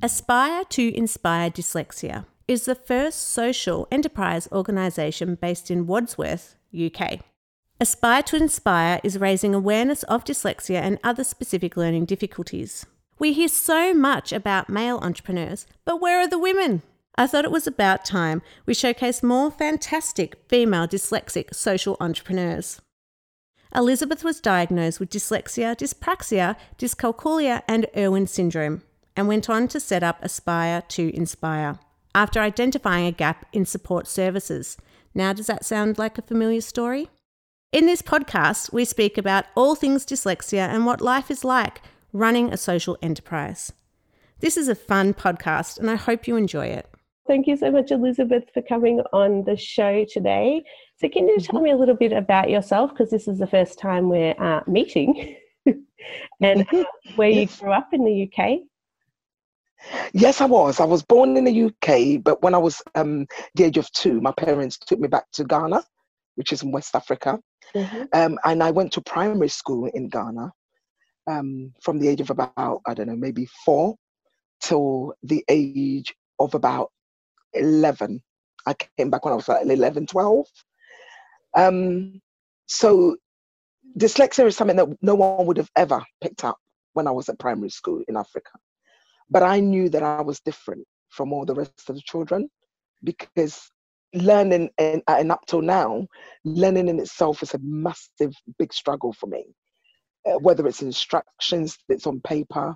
Aspire to Inspire Dyslexia is the first social enterprise organisation based in Wandsworth, UK. Aspire to Inspire is raising awareness of dyslexia and other specific learning difficulties. We hear so much about male entrepreneurs, but where are the women? I thought it was about time we showcase more fantastic female dyslexic social entrepreneurs. Elizabeth was diagnosed with dyslexia, dyspraxia, dyscalculia, and Irlen syndrome and went on to set up Aspire to Inspire after identifying a gap in support services. Now, does that sound like a familiar story? In this podcast, we speak about all things dyslexia and what life is like running a social enterprise. This is a fun podcast, and I hope you enjoy it. Thank you so much, Elizabeth, for coming on the show today. So, can you tell me a little bit about yourself? Because this is the first time we're uh, meeting and uh, where you grew up in the UK. Yes, I was. I was born in the UK, but when I was um, the age of two, my parents took me back to Ghana, which is in West Africa. Mm-hmm. Um, and I went to primary school in Ghana um, from the age of about, I don't know, maybe four till the age of about 11. I came back when I was like 11, 12. Um, so dyslexia is something that no one would have ever picked up when I was at primary school in Africa. But I knew that I was different from all the rest of the children because learning and, and up till now, learning in itself is a massive, big struggle for me. Uh, whether it's instructions that's on paper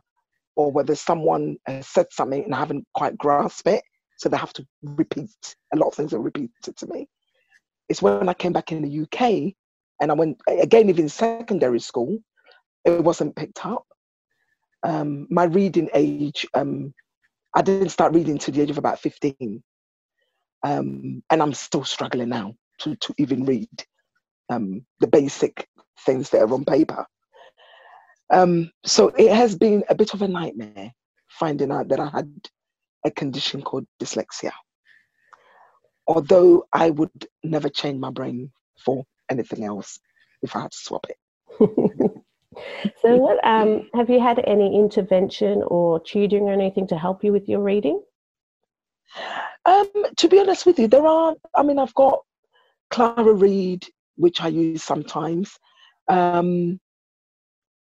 or whether someone has said something and I haven't quite grasped it, so they have to repeat. A lot of things are repeated to me. It's when I came back in the UK and I went again, even secondary school, it wasn't picked up um, my reading age, um, I didn't start reading to the age of about 15. Um, and I'm still struggling now to, to even read um, the basic things that are on paper. Um, so it has been a bit of a nightmare finding out that I had a condition called dyslexia. Although I would never change my brain for anything else if I had to swap it. so, what um, have you had any intervention or tutoring or anything to help you with your reading? Um, to be honest with you, there are. I mean, I've got ClaroRead, which I use sometimes. Um,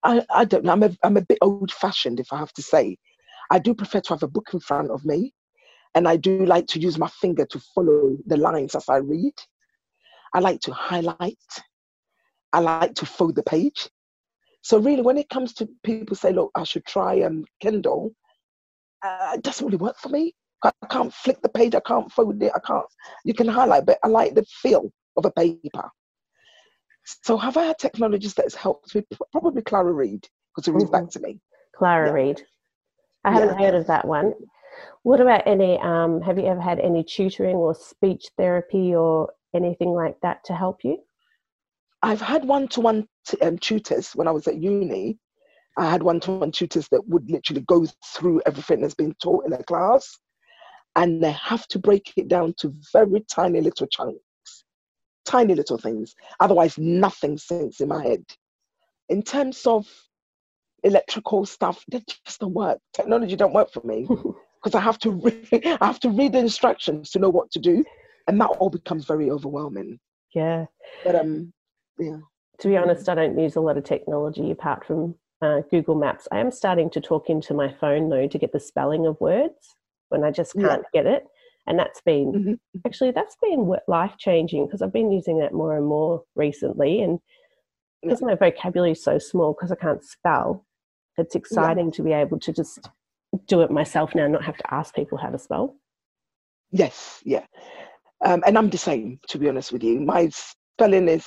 I, I don't know. I'm a, I'm a bit old fashioned, if I have to say. I do prefer to have a book in front of me, and I do like to use my finger to follow the lines as I read. I like to highlight. I like to fold the page. So really, when it comes to people say, look, I should try um, Kindle, uh, it doesn't really work for me. I can't flick the page, I can't fold it, I can't. You can highlight, but I like the feel of a paper. So have I had technologies that has helped me? Probably ClaroRead, because it reads mm-hmm. back to me. Claro yeah. Read. I haven't yeah. heard of that one. What about any? Um, have you ever had any tutoring or speech therapy or anything like that to help you? I've had one-to-one t- um, tutors when I was at uni. I had one-to-one tutors that would literally go through everything that's been taught in a class, and they have to break it down to very tiny little chunks, tiny little things. Otherwise, nothing sinks in my head. In terms of electrical stuff, they just don't work. Technology don't work for me because I have to re- I have to read the instructions to know what to do, and that all becomes very overwhelming. Yeah. But um, yeah. To be honest, I don't use a lot of technology apart from uh, Google Maps. I am starting to talk into my phone though to get the spelling of words when I just can't yeah. get it. And that's been mm-hmm. actually that's been life changing because I've been using that more and more recently. And because yeah. my vocabulary is so small because I can't spell, it's exciting yeah. to be able to just do it myself now, not have to ask people how to spell. Yes, yeah. Um, and I'm the same, to be honest with you. My spelling is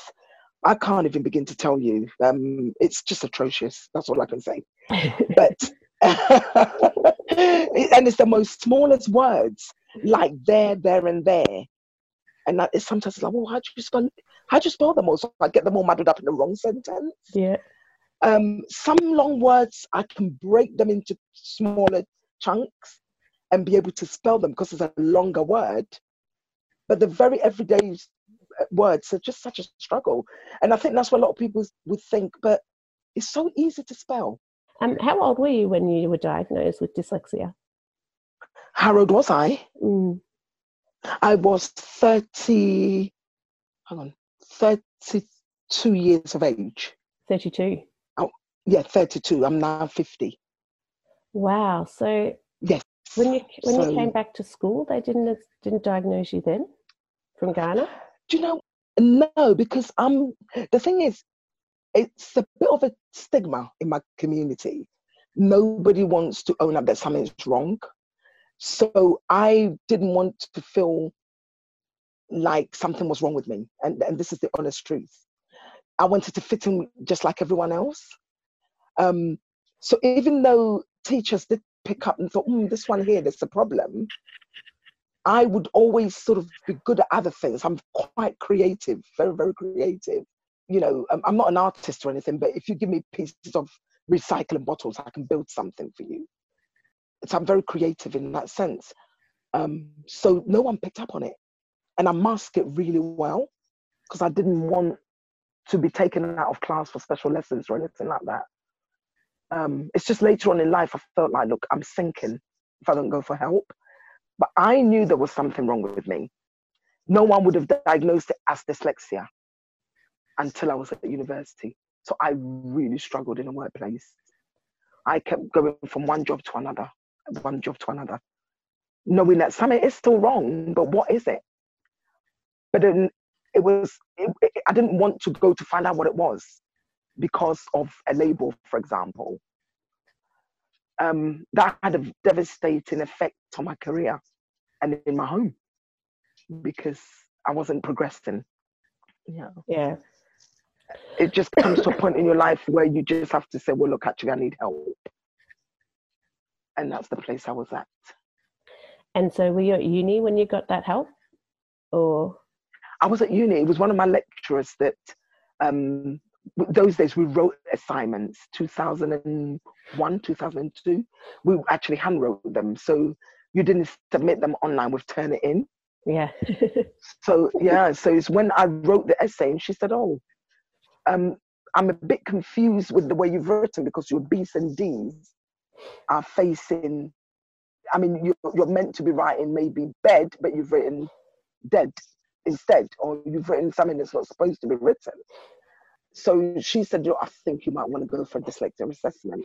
I can't even begin to tell you. Um, it's just atrocious. That's all I can say. but and it's the most smallest words, like there, there, and there. And that is sometimes like, well, how do you spell? How do you spell them all? So I get them all muddled up in the wrong sentence. Yeah. Um, some long words I can break them into smaller chunks and be able to spell them because it's a longer word. But the very everyday words are just such a struggle. And I think that's what a lot of people would think, but it's so easy to spell. Um, how old were you when you were diagnosed with dyslexia? How old was I? Mm. I was 30, hang on, 32 years of age. 32? Oh, yeah, 32. I'm now 50. Wow. So yes, when you when so, you came back to school, they didn't didn't diagnose you then from Ghana. Do you know? No, because I'm the thing is, it's a bit of a stigma in my community. Nobody wants to own up that something's wrong. So I didn't want to feel like something was wrong with me. And, and this is the honest truth. I wanted to fit in just like everyone else. Um, so even though teachers did pick up and thought, mm, this one here, there's a problem, I would always sort of be good at other things. I'm quite creative, very, very creative. You know, I'm not an artist or anything, but if you give me pieces of recycling bottles, I can build something for you so I'm very creative in that sense. Um, so no one picked up on it. And I masked it really well because I didn't want to be taken out of class for special lessons or anything like that. Um, it's just later on in life, I felt like, look, I'm sinking if I don't go for help. But I knew there was something wrong with me. No one would have diagnosed it as dyslexia until I was at university. So I really struggled in the workplace. I kept going from one job to another one job to another, knowing that something is still wrong, but what is it? But then it was, it, it, I didn't want to go to find out what it was because of a label, for example. Um, that had a devastating effect on my career and in my home because I wasn't progressing. Yeah. Yeah. It just comes to a point in your life where you just have to say, well, look, actually, I need help and that's the place I was at. And so, were you at uni when you got that help, or? I was at uni. It was one of my lecturers that. Um, those days we wrote assignments 2001 2002 we actually handwrote them so you didn't submit them online with Turnitin yeah so yeah so it's when i wrote the essay and she said oh um, i'm a bit confused with the way you've written because your b's and d's are facing I mean, you're, you're meant to be writing maybe bed, but you've written dead instead, or you've written something that's not supposed to be written. So she said, I think you might want to go for a dyslexia assessment.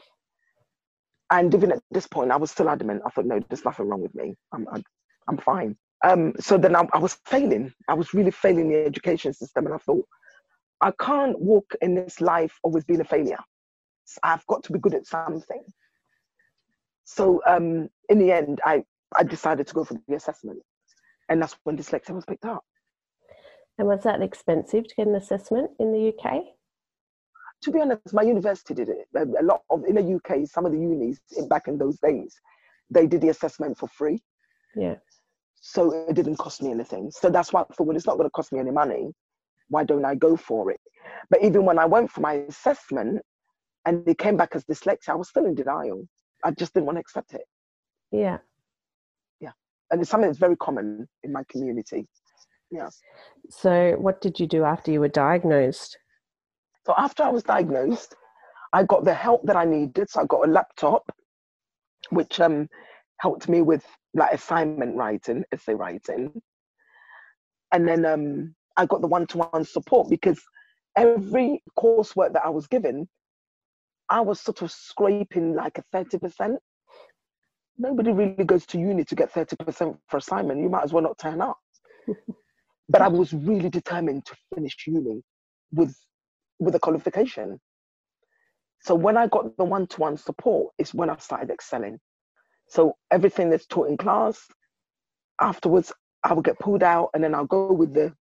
And even at this point, I was still adamant. I thought, no, there's nothing wrong with me. I'm, I'm, I'm fine. Um, so then I, I was failing. I was really failing the education system. And I thought, I can't walk in this life always being a failure. I've got to be good at something. So um, in the end, I, I decided to go for the assessment. And that's when dyslexia was picked up. And was that expensive to get an assessment in the UK? To be honest, my university did it. A lot of in the UK, some of the unis back in those days, they did the assessment for free. Yeah. So it didn't cost me anything. So that's why I thought, well, it's not going to cost me any money. Why don't I go for it? But even when I went for my assessment and it came back as dyslexia, I was still in denial. I just didn't want to accept it. Yeah. Yeah. And it's something that's very common in my community. Yeah. So, what did you do after you were diagnosed? So, after I was diagnosed, I got the help that I needed. So, I got a laptop, which um, helped me with like assignment writing, essay writing. And then um, I got the one to one support because every coursework that I was given I was sort of scraping like a 30%. Nobody really goes to uni to get 30% for assignment. You might as well not turn up. but I was really determined to finish uni with with a qualification. So when I got the one-to-one support is when I started excelling. So everything that's taught in class, afterwards I will get pulled out and then I'll go with the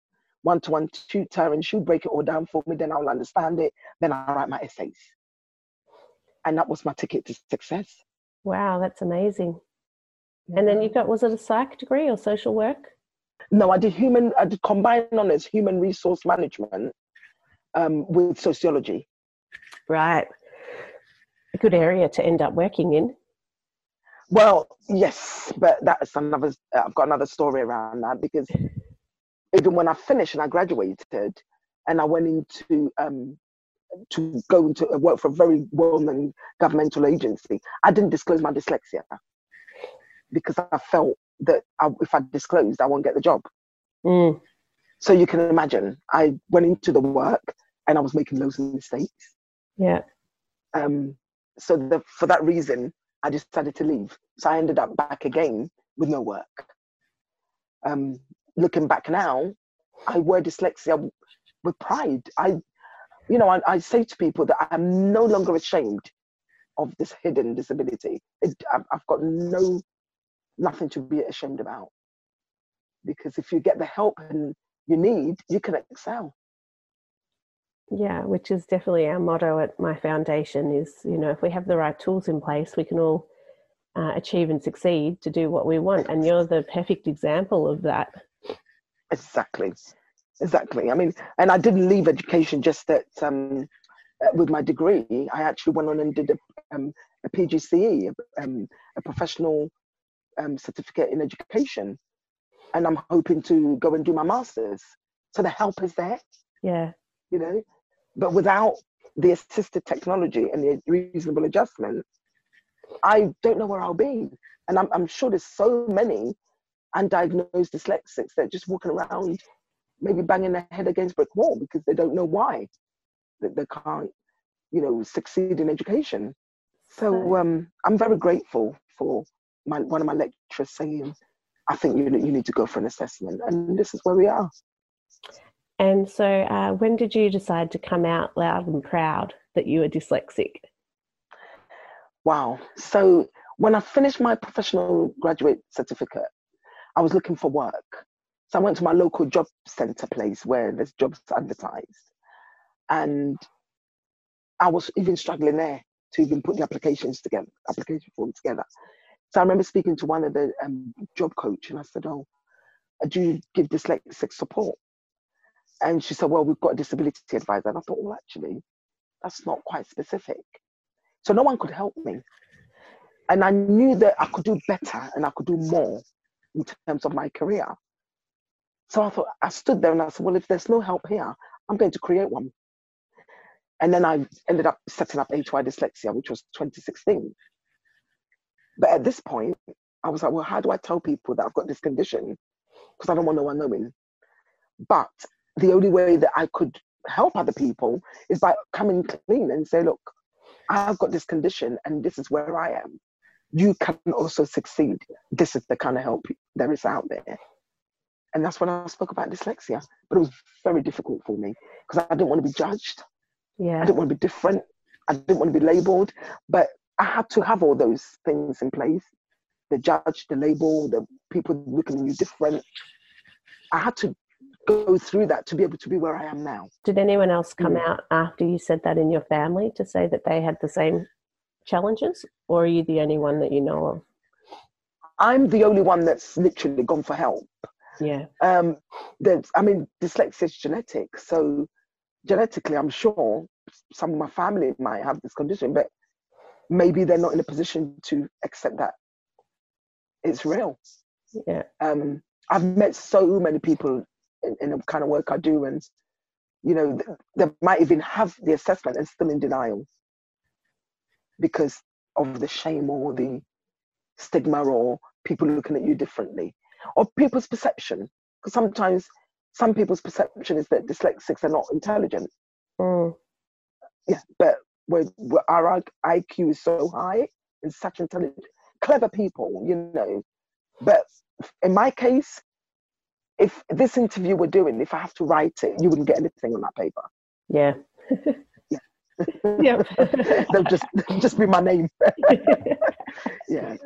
one-to-one tutor and she'll break it all down for me, then I'll understand it, then I'll write my essays and that was my ticket to success. Wow, that's amazing. And then you got was it a psych degree or social work? No, I did human. I did combine honors human resource management um, with sociology. Right, a good area to end up working in. Well, yes, but that's another. I've got another story around that because even when I finished and I graduated, and I went into um, to go into work for a very well-known governmental agency. I didn't disclose my dyslexia. because I felt that I, if I disclosed, I won't get the job. Mm. So you can imagine, I went into the work and I was making loads of mistakes. Yeah. Um, so the, for that reason, I decided to leave. So I ended up back again with no work. Um, looking back now, I wear dyslexia with pride. I, you know, I, I say to people that I'm no longer ashamed of this hidden disability. It, I've, I've got no, nothing to be ashamed about. Because if you get the help and you need, you can excel. Yeah, which is definitely our motto at my foundation is, you know, if we have the right tools in place, we can all uh, achieve and succeed to do what we want. And you're the perfect example of that. Exactly. Exactly. I mean, and I didn't leave education just that um, with my degree. I actually went on and did a, um, a PGCE, um, a professional um, certificate in education. And I'm hoping to go and do my master's. So the help is there. Yeah. You know, but without the assisted technology and the reasonable adjustment, I don't know where I'll be. And I'm, I'm sure there's so many undiagnosed dyslexics that are just walking around, maybe banging their head against brick wall because they don't know why that they can't, you know, succeed in education. So um, I'm very grateful for my, one of my lecturers saying, I think you, you need to go for an assessment. And this is where we are. And so, uh, when did you decide to come out loud and proud that you were dyslexic? Wow. So, when I finished my professional graduate certificate, I was looking for work. So, I went to my local job center place where there's jobs advertised. And I was even struggling there to even put the applications together, application form together. So I remember speaking to one of the um, job coach, and I said, "Oh, do you give dyslexic support?" And she said, "Well, we've got a disability advisor." And I thought, "Well, actually, that's not quite specific." So no one could help me, and I knew that I could do better and I could do more in terms of my career. So I thought I stood there and I said, "Well, if there's no help here, I'm going to create one." And then I ended up setting up HY Dyslexia, which was 2016. But at this point, I was like, well, how do I tell people that I've got this condition? Because I don't want no one knowing. But the only way that I could help other people is by coming clean and say, look, I've got this condition and this is where I am. You can also succeed. This is the kind of help there is out there. And that's when I spoke about dyslexia. But it was very difficult for me because I didn't want to be judged. Yeah. I didn't want to be different. I didn't want to be labeled. But I had to have all those things in place the judge, the label, the people looking at you different. I had to go through that to be able to be where I am now. Did anyone else come mm. out after you said that in your family to say that they had the same challenges, or are you the only one that you know of? I'm the only one that's literally gone for help. Yeah. Um, there's, I mean, dyslexia is genetic, so genetically, I'm sure some of my family might have this condition, but maybe they're not in a position to accept that it's real. Yeah. Um, I've met so many people in, in, the kind of work I do, and you know, they might even have the assessment and still in denial because of the shame or the stigma or people looking at you differently or people's perception. Because sometimes some people's perception is that dyslexics are not intelligent. Mm. Yeah, but where, where our IQ is so high and such intelligent, clever people, you know. But in my case, if this interview we're doing, if I have to write it, you wouldn't get anything on that paper. Yeah. yeah. Yep. They'll just just be my name. yeah.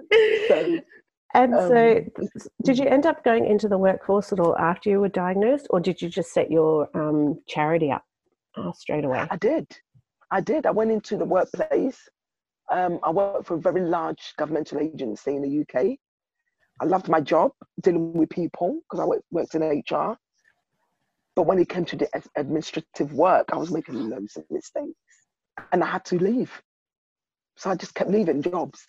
So, and um, so, did you end up going into the workforce at all after you were diagnosed, or did you just set your um, charity up uh, straight away? I did. I did. I went into the workplace. Um, I worked for a very large governmental agency in the UK. I loved my job dealing with people because I worked, in HR. But when it came to the administrative work, I was making loads of mistakes and I had to leave. So I just kept leaving jobs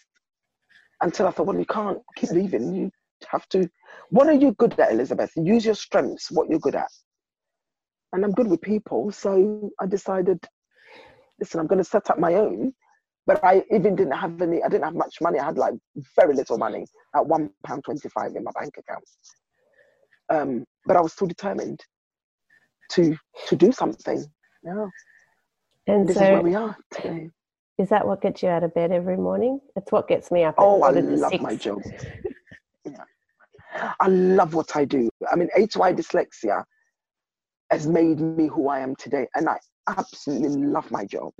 until I thought, well, you can't keep leaving. You have to. What are you good at, Elizabeth? Use your strengths, what you're good at. And I'm good with people. So I decided listen, I'm going to set up my own but I even didn't have any. I didn't have much money. I had like very little money at one pound twenty-five in my bank account. Um, but I was still determined to to do something. Yeah. And this so, is where we are today. Is that what gets you out of bed every morning? It's what gets me up. oh, I love six. my job. yeah. I love what I do. I mean, HY dyslexia has made me who I am today, and I absolutely love my job.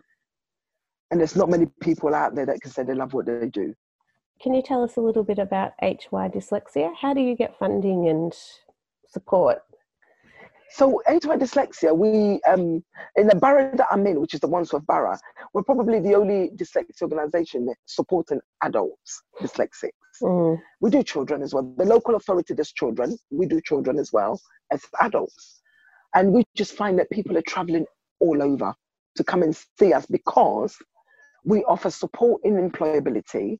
And there's not many people out there that can say they love what they do. Can you tell us a little bit about HY dyslexia? How do you get funding and support? So HY dyslexia, we um, in the borough that I'm in, which is the Wandsworth Borough, we're probably the only dyslexia organisation supporting adults dyslexics. Mm. We do children as well. The local authority does children. We do children as well as adults, and we just find that people are travelling all over to come and see us because we offer support in employability,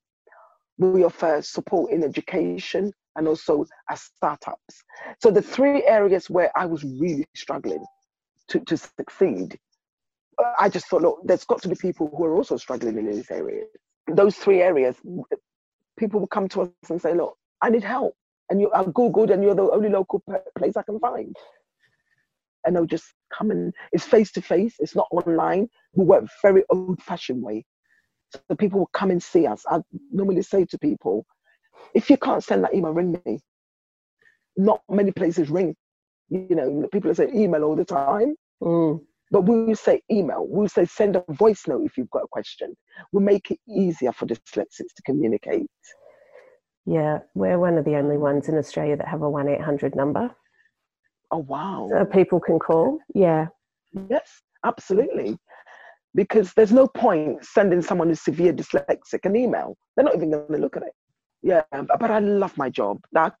we offer support in education, and also as startups. So the three areas where I was really struggling to, to succeed, I just thought, look, there's got to be people who are also struggling in these areas. Those three areas, people will come to us and say, look, I need help. And you are Googled and you're the only local place I can find. And they'll just come and it's face to face, it's not online. We work very old fashioned way. So the people will come and see us. I normally say to people, if you can't send that email, ring me. Not many places ring. You know, people say email all the time. Mm. But we say email. We say send a voice note if you've got a question. We make it easier for dyslexics to communicate. Yeah, we're one of the only ones in Australia that have a 1 800 number. Oh, wow. So people can call. Yeah. Yes, absolutely. Because there's no point sending someone who's severe dyslexic an email. They're not even going to look at it yeah but i love my job that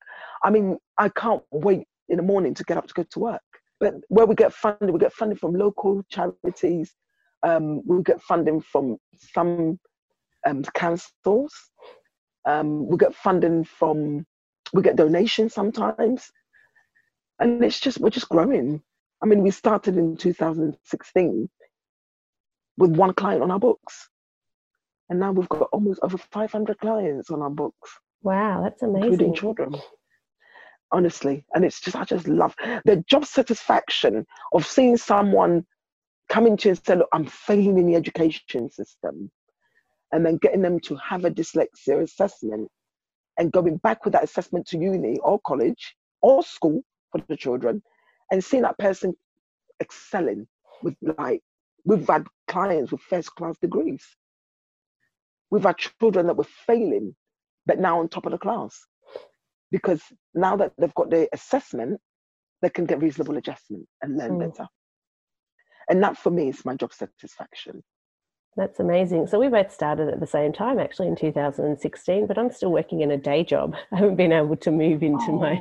i mean i can't wait in the morning to get up to go to work but where we get funding we get funding from local charities um, we get funding from some um, councils um, we get funding from we get donations sometimes and it's just we're just growing i mean we started in 2016 with one client on our books and now we've got almost over 500 clients on our books. Wow, that's amazing. Including children. Honestly. And it's just, I just love the job satisfaction of seeing someone coming to you and say, look, I'm failing in the education system. And then getting them to have a dyslexia assessment and going back with that assessment to uni or college or school for the children and seeing that person excelling with like, we've had clients with first class degrees We've had children that were failing, but now on top of the class. Because now that they've got the assessment, they can get reasonable adjustment and learn mm. better. And that for me is my job satisfaction. That's amazing. So we both started at the same time, actually, in 2016, but I'm still working in a day job. I haven't been able to move into oh. my.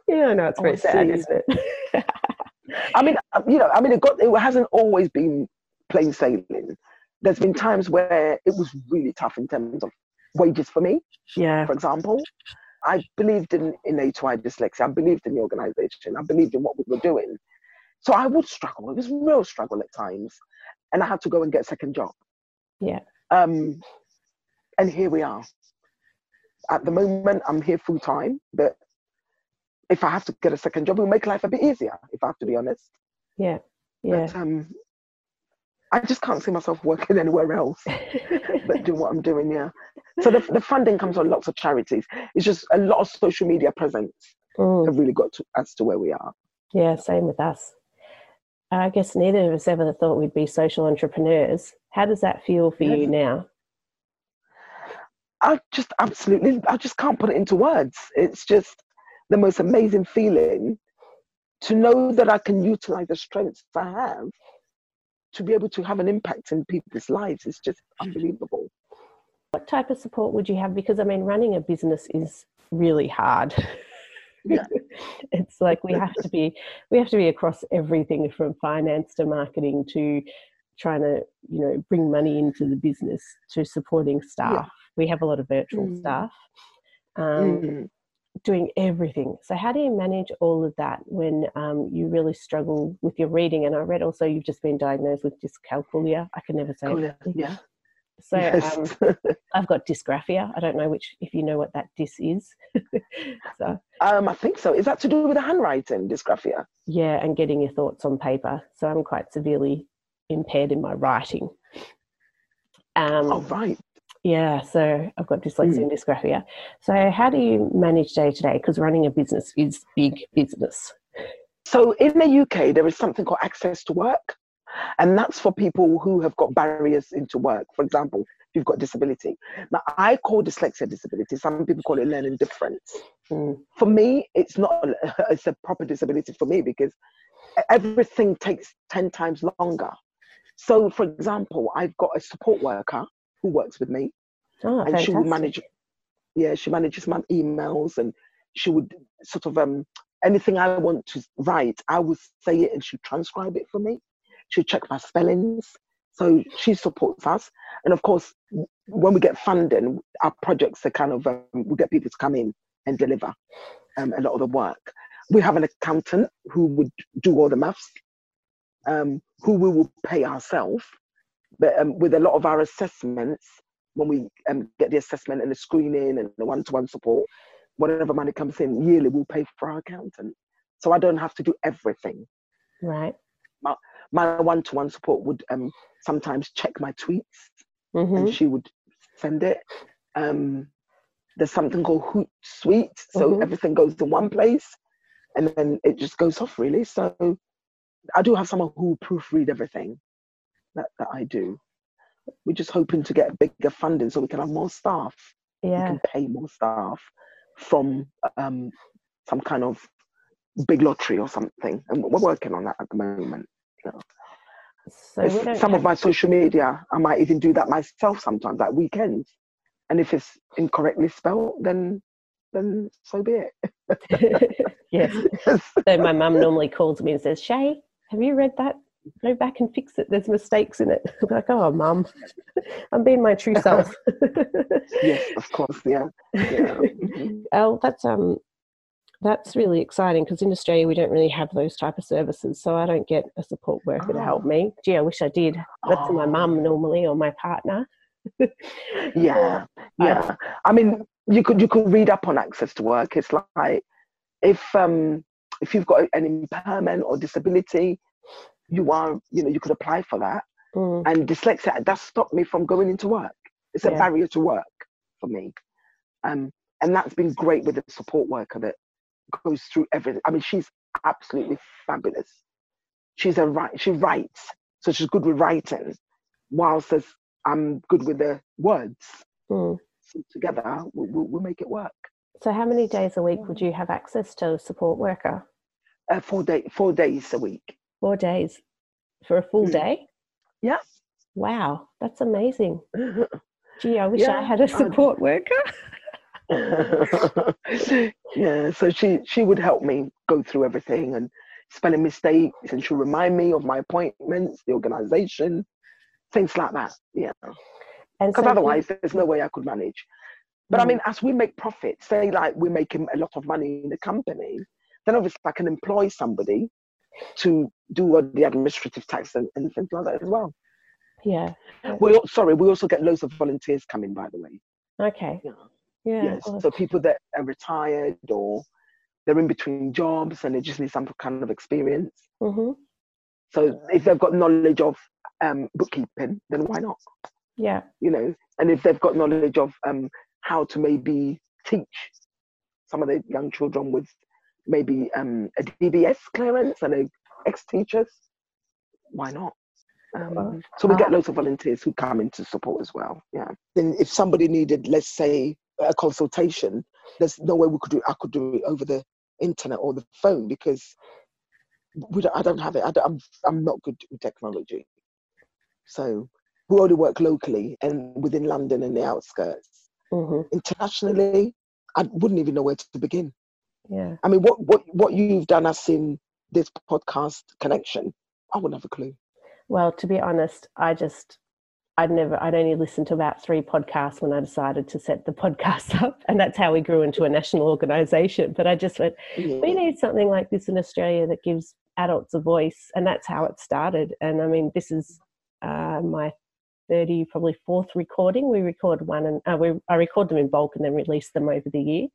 yeah, I know it's very oh, sad, isn't it? I mean, uh, you know, I mean, it got it hasn't always been plain sailing there's been times where it was really tough in terms of wages for me. Yeah. For example, I believed in, in HY dyslexia. I believed in the organization. I believed in what we were doing. So I would struggle. It was real struggle at times. And I had to go and get a second job. Yeah. Um, and here we are. At the moment, I'm here full time, but if I have to get a second job, it'll make life a bit easier, if I have to be honest. Yeah. Yeah. But, um, I just can't see myself working anywhere else but doing what I'm doing. Yeah. So the, the funding comes from lots of charities. It's just a lot of social media presence mm. have really got to, us to where we are. Yeah, same with us. I guess neither of us ever thought we'd be social entrepreneurs. How does that feel for you now? I just absolutely, I just can't put it into words. It's just the most amazing feeling to know that I can utilize the strengths I have to be able to have an impact in people's lives is just mm. unbelievable. What type of support would you have? Because I mean, running a business is really hard. Yeah. it's like we have to be we have to be across everything from finance to marketing to trying to you know bring money into the business to supporting staff. Yeah. We have a lot of virtual mm. staff. Um, mm doing everything. So, how do you manage all of that when um, you really struggle with your reading? And I read also you've just been diagnosed with dyscalculia. I can never say it. Yeah. So yes. um, I've got dysgraphia. I don't know which, if you know what that dys is. so, um, I think so. Is that to do with the handwriting, dysgraphia? Yeah, and getting your thoughts on paper. So I'm quite severely impaired in my writing. Um, oh, right. Yeah, so I've got dyslexia mm. and dysgraphia. So how do you manage day to day? Because running a business is big business. So in the UK, there is something called access to work. And that's for people who have got barriers into work. For example, if you've got disability. Now, I call dyslexia disability. Some people call it learning difference. Mm. For me, it's not, it's a proper disability for me because everything takes 10 times longer. So, for example, I've got a support worker who works with me. Oh, and fantastic. she will manage, yeah, she manages my emails and she would sort of, um, anything I want to write, I would say it and she'd transcribe it for me. She'll check my spellings. So she supports us. And of course, when we get funding, our projects are kind of, um, we get people to come in and deliver um, a lot of the work. We have an accountant who would do all the maths, um, who we will pay ourselves. But um, with a lot of our assessments, when we um, get the assessment and the screening and the one-to-one support, whatever money comes in yearly, we'll pay for our accountant. So I don't have to do everything. Right my one-to-one support would um, sometimes check my tweets mm-hmm. and she would send it. Um, there's something called hootsuite so mm-hmm. everything goes to one place and then it just goes off really. So i do have someone who will proofread everything that, that i do. We're just hoping to get bigger funding so we can have more staff. Yeah. we can pay more staff from um, some kind of big lottery or something. And we're working on that at the moment so some of my social media, I might even do that myself sometimes, like weekends. And if it's incorrectly spelled, then then so be it. yes. yes. So my mum normally calls me and says, Shay, have you read that? Go back and fix it. There's mistakes in it. I'm like, oh, mum, I'm being my true self. yes, of course, yeah. yeah. Oh, that's um, that's really exciting because in Australia we don't really have those type of services. So I don't get a support worker oh. to help me. Gee, I wish I did. That's oh. my mum normally or my partner. yeah, yeah. I mean, you could you could read up on access to work. It's like if um if you've got an impairment or disability, you are you know you could apply for that. Mm. And dyslexia that stopped me from going into work. It's a yeah. barrier to work for me. Um, and that's been great with the support worker that goes through everything. I mean, she's absolutely fabulous. She's a write. She writes, so she's good with writing, whilst as I'm good with the words. Mm. So together, we'll, we'll, we'll, make it work. So, how many days a week would you have access to a support worker? Uh, four day, four days a week. Four days for a full mm. day. Yeah. Wow, that's amazing. Gee, I wish yeah, I had a support worker. yeah, so she she would help me go through everything and spelling mistakes, and she'll remind me of my appointments, the organization, things like that. Yeah, because so otherwise, there's no way I could manage. But mm. I mean, as we make profit, say like we're making a lot of money in the company, then obviously I can employ somebody to do all the administrative tax and, and things like that as well. Yeah. We sorry, we also get loads of volunteers coming, by the way. Okay. Yeah. Yeah. Yes. So people that are retired or they're in between jobs and they just need some kind of experience. Mm-hmm. So if they've got knowledge of um, bookkeeping, then why not? Yeah. You know, and if they've got knowledge of um, how to maybe teach some of the young children with maybe um, a DBS clearance and a ex-teachers, why not? Um, so we get loads of volunteers who come in to support as well. Yeah. Then if somebody needed, let's say, a consultation, there's no way we could do. I could do it over the internet or the phone because we don't, I don't have it. I am I'm, I'm not good with technology. So we only work locally and within London and the outskirts. Mm-hmm. Internationally, I wouldn't even know where to begin. Yeah. I mean, what what what you've done us in this podcast connection, I wouldn't have a clue. Well, to be honest, I just I'd never, I'd only listened to about three podcasts when I decided to set the podcast up. And that's how we grew into a national organization. But I just went, yeah. we need something like this in Australia that gives adults a voice. And that's how it started. And I mean, this is uh, my 30, probably fourth recording. We record one and uh, we, I record them in bulk and then release them over the year.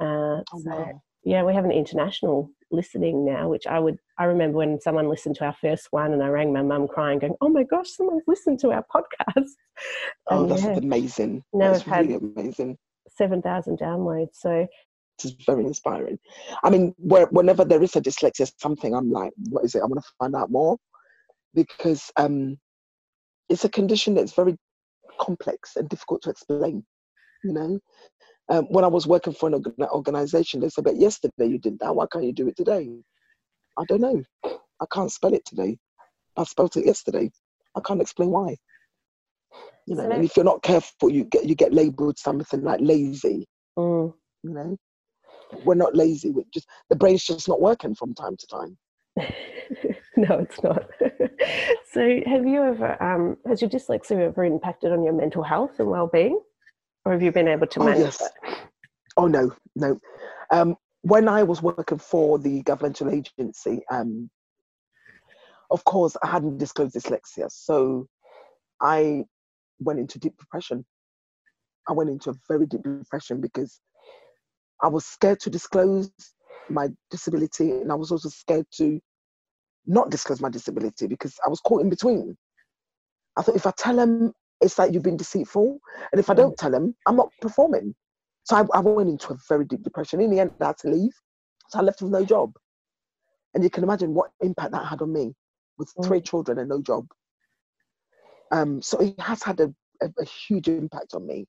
Uh, oh, so, wow. yeah, we have an international listening now, which I would, I remember when someone listened to our first one and I rang my mum crying, going, Oh my gosh, someone's listened to our podcast. Oh, and that's yeah, amazing. Now that's really had amazing. 7,000 downloads. So, it's very inspiring. I mean, where, whenever there is a dyslexia, something I'm like, what is it? I want to find out more because um, it's a condition that's very complex and difficult to explain. You know, um, when I was working for an organization, they said, "But yesterday you did that. Why can't you do it today?" I don't know. I can't spell it today. I spelled it yesterday. I can't explain why. You know, and if you're not careful, you get you get labelled something like lazy. Mm. You know, we're not lazy. We're just the brain's just not working from time to time. no, it's not. so, have you ever um, has your dyslexia ever impacted on your mental health and well-being, or have you been able to manage oh, yes. that? Oh no, no. Um, when I was working for the governmental agency, um, of course, I hadn't disclosed dyslexia, so I went into deep depression. I went into a very deep depression because I was scared to disclose my disability, and I was also scared to not disclose my disability because I was caught in between. I thought if I tell them, it's like you've been deceitful, and if I don't tell them, I'm not performing. So I, I went into a very deep depression. In the end, I had to leave, so I left with no job. And you can imagine what impact that had on me with three mm. children and no job. Um, so it has had a, a, a huge impact on me.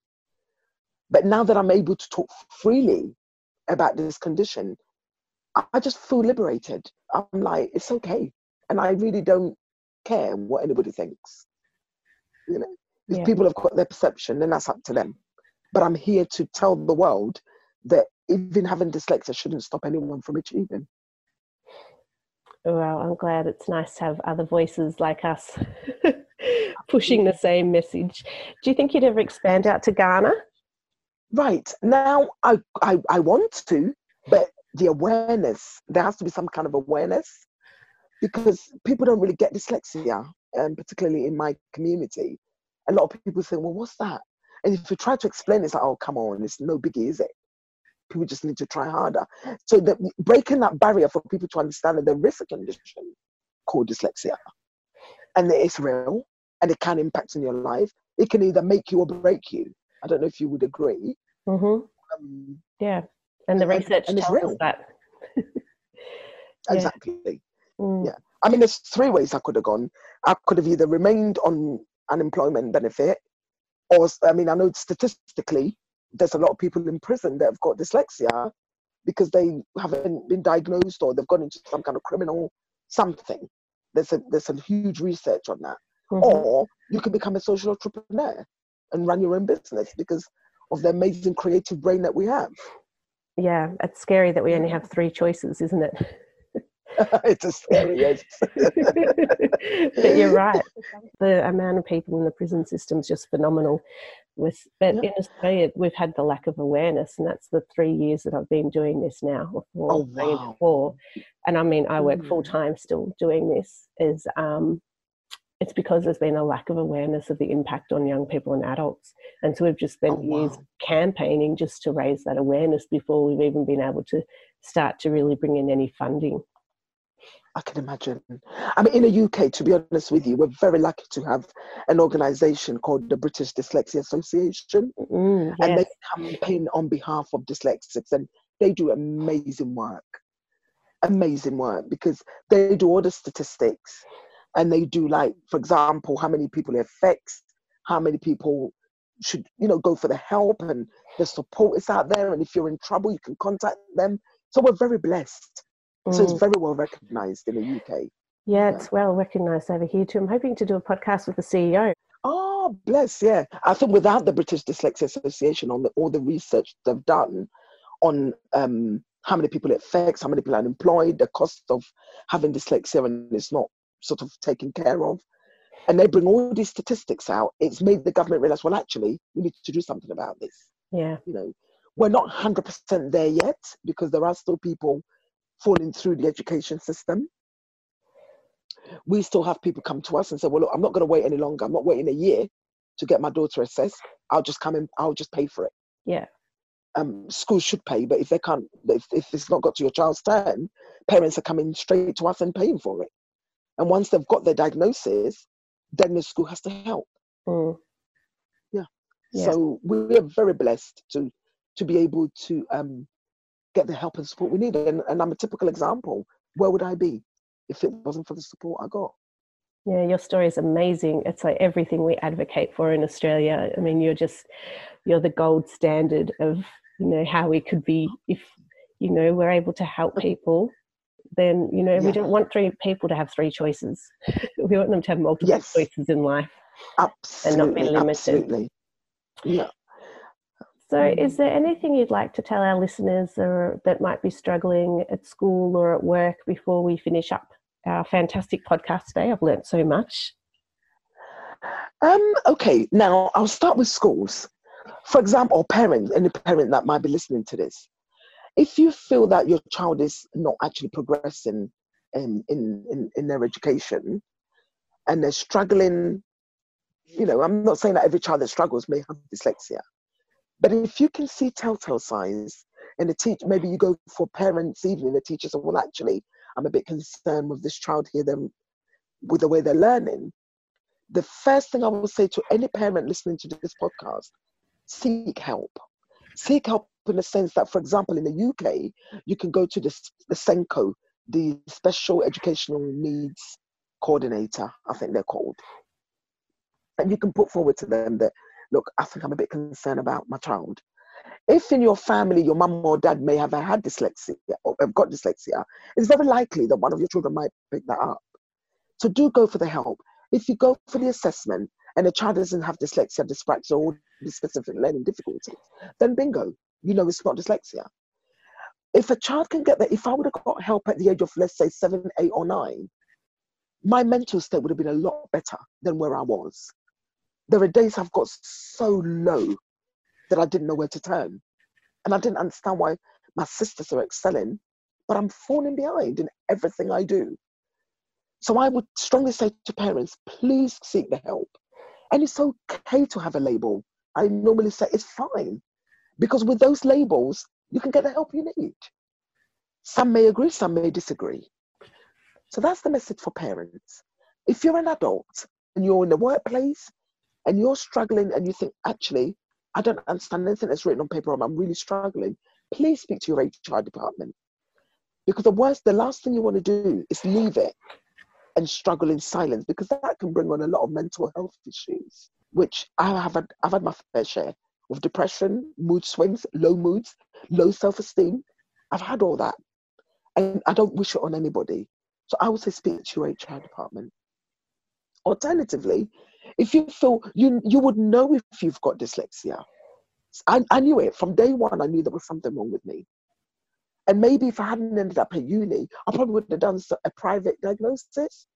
But now that I'm able to talk freely about this condition, I just feel liberated. I'm like, it's okay. And I really don't care what anybody thinks. You know, if yeah. people have got their perception, then that's up to them. But I'm here to tell the world that even having dyslexia shouldn't stop anyone from achieving. Well, I'm glad it's nice to have other voices like us pushing the same message. Do you think you'd ever expand out to Ghana? Right. Now, I, I, I want to, but the awareness, there has to be some kind of awareness because people don't really get dyslexia, um, particularly in my community. A lot of people say, well, what's that? And if you try to explain, it's like, oh, come on, it's no biggie, is it? People just need to try harder. So that breaking that barrier for people to understand that there is a condition called dyslexia and it's real and it can impact on your life. It can either make you or break you. I don't know if you would agree. Mm-hmm. Um, yeah, and the research and, and tells us that. exactly. Mm. Yeah. I mean, there's three ways I could have gone. I could have either remained on unemployment benefit, or I mean, I know statistically there's a lot of people in prison that have got dyslexia because they haven't been diagnosed or they've gone into some kind of criminal something. There's a there's a huge research on that. Mm-hmm. Or you can become a social entrepreneur and run your own business because of the amazing creative brain that we have. Yeah, it's scary that we only have three choices, isn't it? it's a scary, yes. but you're right. The amount of people in the prison system is just phenomenal. With but yeah. in Australia, we've had the lack of awareness, and that's the three years that I've been doing this now, or four, oh, wow. four. And I mean, I work mm. full time still doing this. Is um, it's because there's been a lack of awareness of the impact on young people and adults. And so we've just spent oh, wow. years campaigning just to raise that awareness before we've even been able to start to really bring in any funding. I can imagine. I mean, in the UK, to be honest with you, we're very lucky to have an organisation called the British Dyslexia Association, mm, yes. and they campaign on behalf of dyslexics, and they do amazing work. Amazing work because they do all the statistics and they do like for example how many people it affects how many people should you know go for the help and the support is out there and if you're in trouble you can contact them so we're very blessed mm. so it's mm. very well recognized in the uk yeah it's well recognized over here too i'm hoping to do a podcast with the ceo oh bless yeah i think without the british dyslexia association on the, all the research they've done on um, how many people it affects how many people are unemployed the cost of having dyslexia and it's not sort of taken care of. And they bring all these statistics out. It's made the government realize, well, actually, we need to do something about this. Yeah. You know, we're not 100% there yet because there are still people falling through the education system. we still have people come to us and say, well, look, I'm not going to wait any longer. I'm not waiting a year to get my daughter assessed. I'll just come in, I'll just pay for it. Yeah. Um, schools should pay, but if they can't, if, if it's not got to your child's turn, parents are coming straight to us and paying for it. And once they've got their diagnosis, then the school has to help. Mm. Yeah. yeah. So we're very blessed to to be able to um, get the help and support we need. And, and I'm a typical example. Where would I be if it wasn't for the support I got? Yeah, your story is amazing. It's like everything we advocate for in Australia. I mean, you're just you're the gold standard of you know how we could be if you know we're able to help people. Then you know yeah. we don't want three people to have three choices. we want them to have multiple yes. choices in life absolutely, and not be limited. Absolutely. Yeah. So, is there anything you'd like to tell our listeners or, that might be struggling at school or at work before we finish up? our fantastic podcast today. I've learnt so much. Um, okay, now I'll start with schools. For example, parents, any parent that might be listening to this, if you feel that your child is not actually progressing in, in, in, in their education and they're struggling, you know, I'm not saying that every child that struggles may have dyslexia, but if you can see telltale signs and the teacher, maybe you go for parents' evening, the teacher says, well, actually, I'm a bit concerned with this child here, them with the way they're learning. The first thing I will say to any parent listening to this podcast, seek help. Seek help in the sense that, for example, in the UK, you can go to the, the SENCO, the Special Educational Needs Coordinator, I think they're called. And you can put forward to them that, look, I think I'm a bit concerned about my child if in your family your mum or dad may have had dyslexia or have got dyslexia, it's very likely that one of your children might pick that up. So do go for the help. If you go for the assessment and the child doesn't have dyslexia, dyspraxia, or specific learning difficulties, then bingo, you know it's not dyslexia. If a child can get that, if I would have got help at the age of, let's say, seven, eight, or nine, my mental state would have been a lot better than where I was. There are days I've got so low that I didn't know where to turn. And I didn't understand why my sisters are excelling, but I'm falling behind in everything I do. So I would strongly say to parents, please seek the help. And it's okay to have a label. I normally say it's fine because with those labels, you can get the help you need. Some may agree, some may disagree. So that's the message for parents. If you're an adult and you're in the workplace and you're struggling and you think, actually, I don't understand anything that's written on paper. I'm really struggling. Please speak to your HR department. Because the worst, the last thing you want to do is leave it and struggle in silence because that can bring on a lot of mental health issues, which I have had, I've had my fair share of depression, mood swings, low moods, low self esteem. I've had all that. And I don't wish it on anybody. So I would say speak to your HR department. Alternatively, if you feel you you would know if you've got dyslexia. I, I knew it from day one. I knew there was something wrong with me. And maybe if I hadn't ended up at uni, I probably wouldn't have done a private diagnosis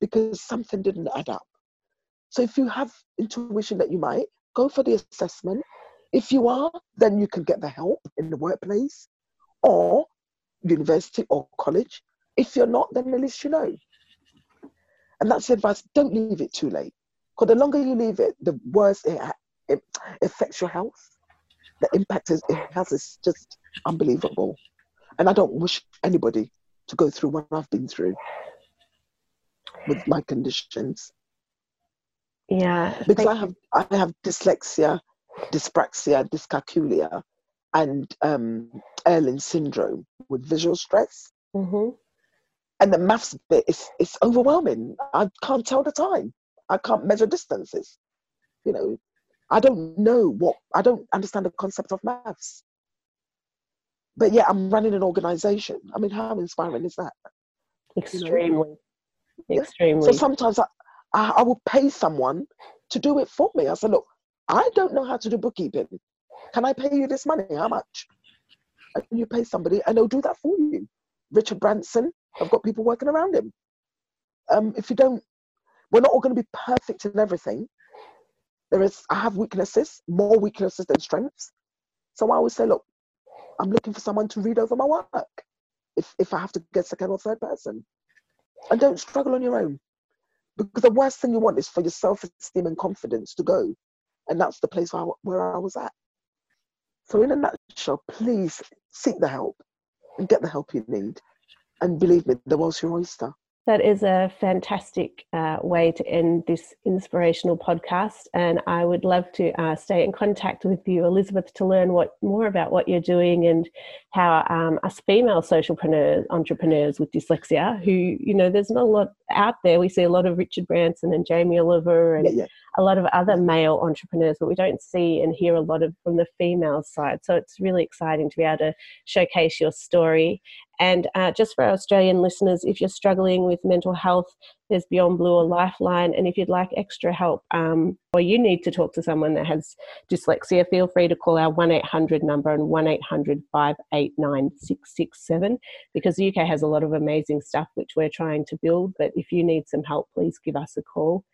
because something didn't add up. So if you have intuition that you might, go for the assessment. If you are, then you can get the help in the workplace or university or college. If you're not, then at least you know. And that's the advice. Don't leave it too late. Because the longer you leave it, the worse it, it affects your health. The impact it has is just unbelievable. And I don't wish anybody to go through what I've been through with my conditions. Yeah. Because I have I have dyslexia, dyspraxia, dyscalculia, and um, Irlen syndrome with visual stress. Mm-hmm and the maths bit is it's overwhelming. I can't tell the time. I can't measure distances. You know, I don't know what I don't understand the concept of maths. But yeah, I'm running an organization. I mean, how inspiring is that? Extremely, you know? extremely. So sometimes I, I, I will pay someone to do it for me. I said, look, I don't know how to do bookkeeping. Can I pay you this money? How much? And you pay somebody, and they'll do that for you. Richard Branson, I've got people working around him. Um, if you don't, we're not all going to be perfect in everything. There is, I have weaknesses, more weaknesses than strengths. So I always say, look, I'm looking for someone to read over my work if, if I have to get second or third person. and don't struggle on your own. Because the worst thing you want is for your self esteem and confidence to go. And that's the place where I, where I was at. So, in a nutshell, please seek the help and get the help you need. And believe me, the world's your oyster. That is a fantastic uh, way to end this inspirational podcast. And I would love to uh, stay in contact with you, Elizabeth, to learn what more about what you're doing and how um, us female socialpreneurs, entrepreneurs with dyslexia, who, you know, there's not a lot out there. We see a lot of Richard Branson and Jamie Oliver and yeah, yeah. A lot of other male entrepreneurs, but we don't see and hear a lot of from the female side. So it's really exciting to be able to showcase your story and uh, just for our Australian listeners, if you're struggling with mental health, there's Beyond Blue or Lifeline. And if you'd like extra help um, or you need to talk to someone that has dyslexia, feel free to call our 1 800 number and 1 800 589 667 because the UK has a lot of amazing stuff which we're trying to build. But if you need some help, please give us a call.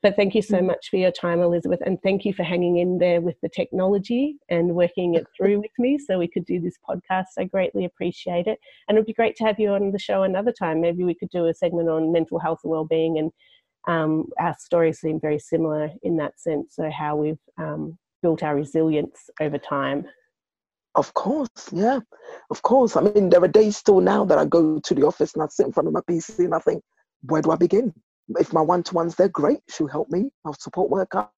But thank you so mm. much for your time, Elizabeth, and thank you for hanging in there with the technology and working it through with me so we could do this podcast. I greatly appreciate it. And it would be great to have you on the show another time. Maybe we could do a segment on mental health and well-being and um, our stories seem very similar in that sense. So how we've um, built our resilience over time. Of course, yeah, of course. I mean, there are days still now that I go to the office and I sit in front of my PC and I think, where do I begin? If my one-to-ones they're great she'll help me our support worker.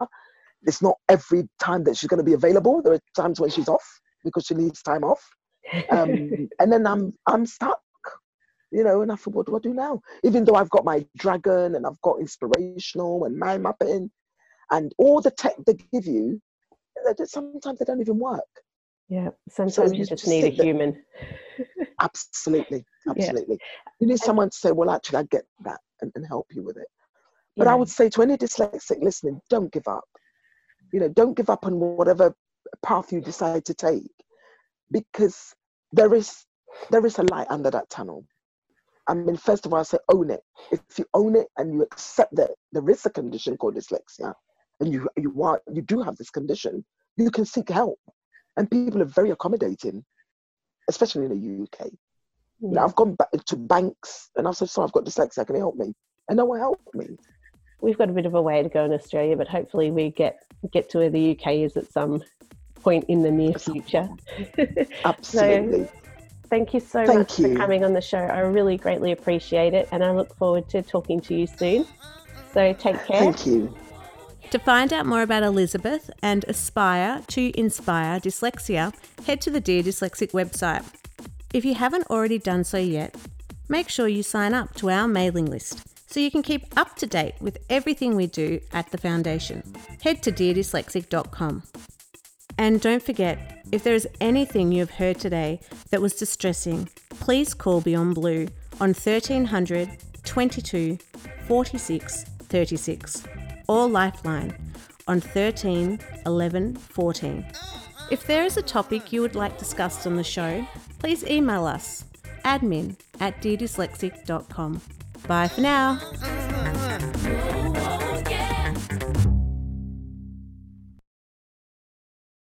It's not every time that she's going to be available there are times when she's off because she needs time off. Um, and then i'm i'm stuck you know and i thought what do i do now? Even though i've got my dragon and i've got inspirational and mind mapping and all the tech they give you sometimes they don't even work. Yeah sometimes so you, you, just, just need a human. Absolutely absolutely. Yeah. you need someone to say well actually i get that and, and help you with it. But yeah. I would say to any dyslexic listening, don't give up. You know, don't give up on whatever path you decide to take, because there is there is a light under that tunnel. I mean, first of all, I say own it. If you own it and you accept that there is a condition called dyslexia, and you you want you do have this condition, you can seek help, and people are very accommodating, especially in the UK. Yeah. Now I've gone back to banks and I've said, sorry, I've got dyslexia, can you help me? And no one helped me. We've got a bit of a way to go in Australia, but hopefully we get get to where the UK is at some point in the near future. Absolutely. so, thank you so thank much you. for coming on the show. I really greatly appreciate it and I look forward to talking to you soon. So take care. Thank you. To find out more about Elizabeth and aspire to inspire dyslexia, head to the Dear Dyslexic website. If you haven't already done so yet, make sure you sign up to our mailing list so you can keep up to date with everything we do at the Foundation. Head to deardyslexic.com. And don't forget, if there is anything you have heard today that was distressing, please call Beyond Blue on 1300 22 46 36 or Lifeline on 13 11 14. If there is a topic you would like discussed on the show, please email us admin at deardyslexic.com. Bye for now.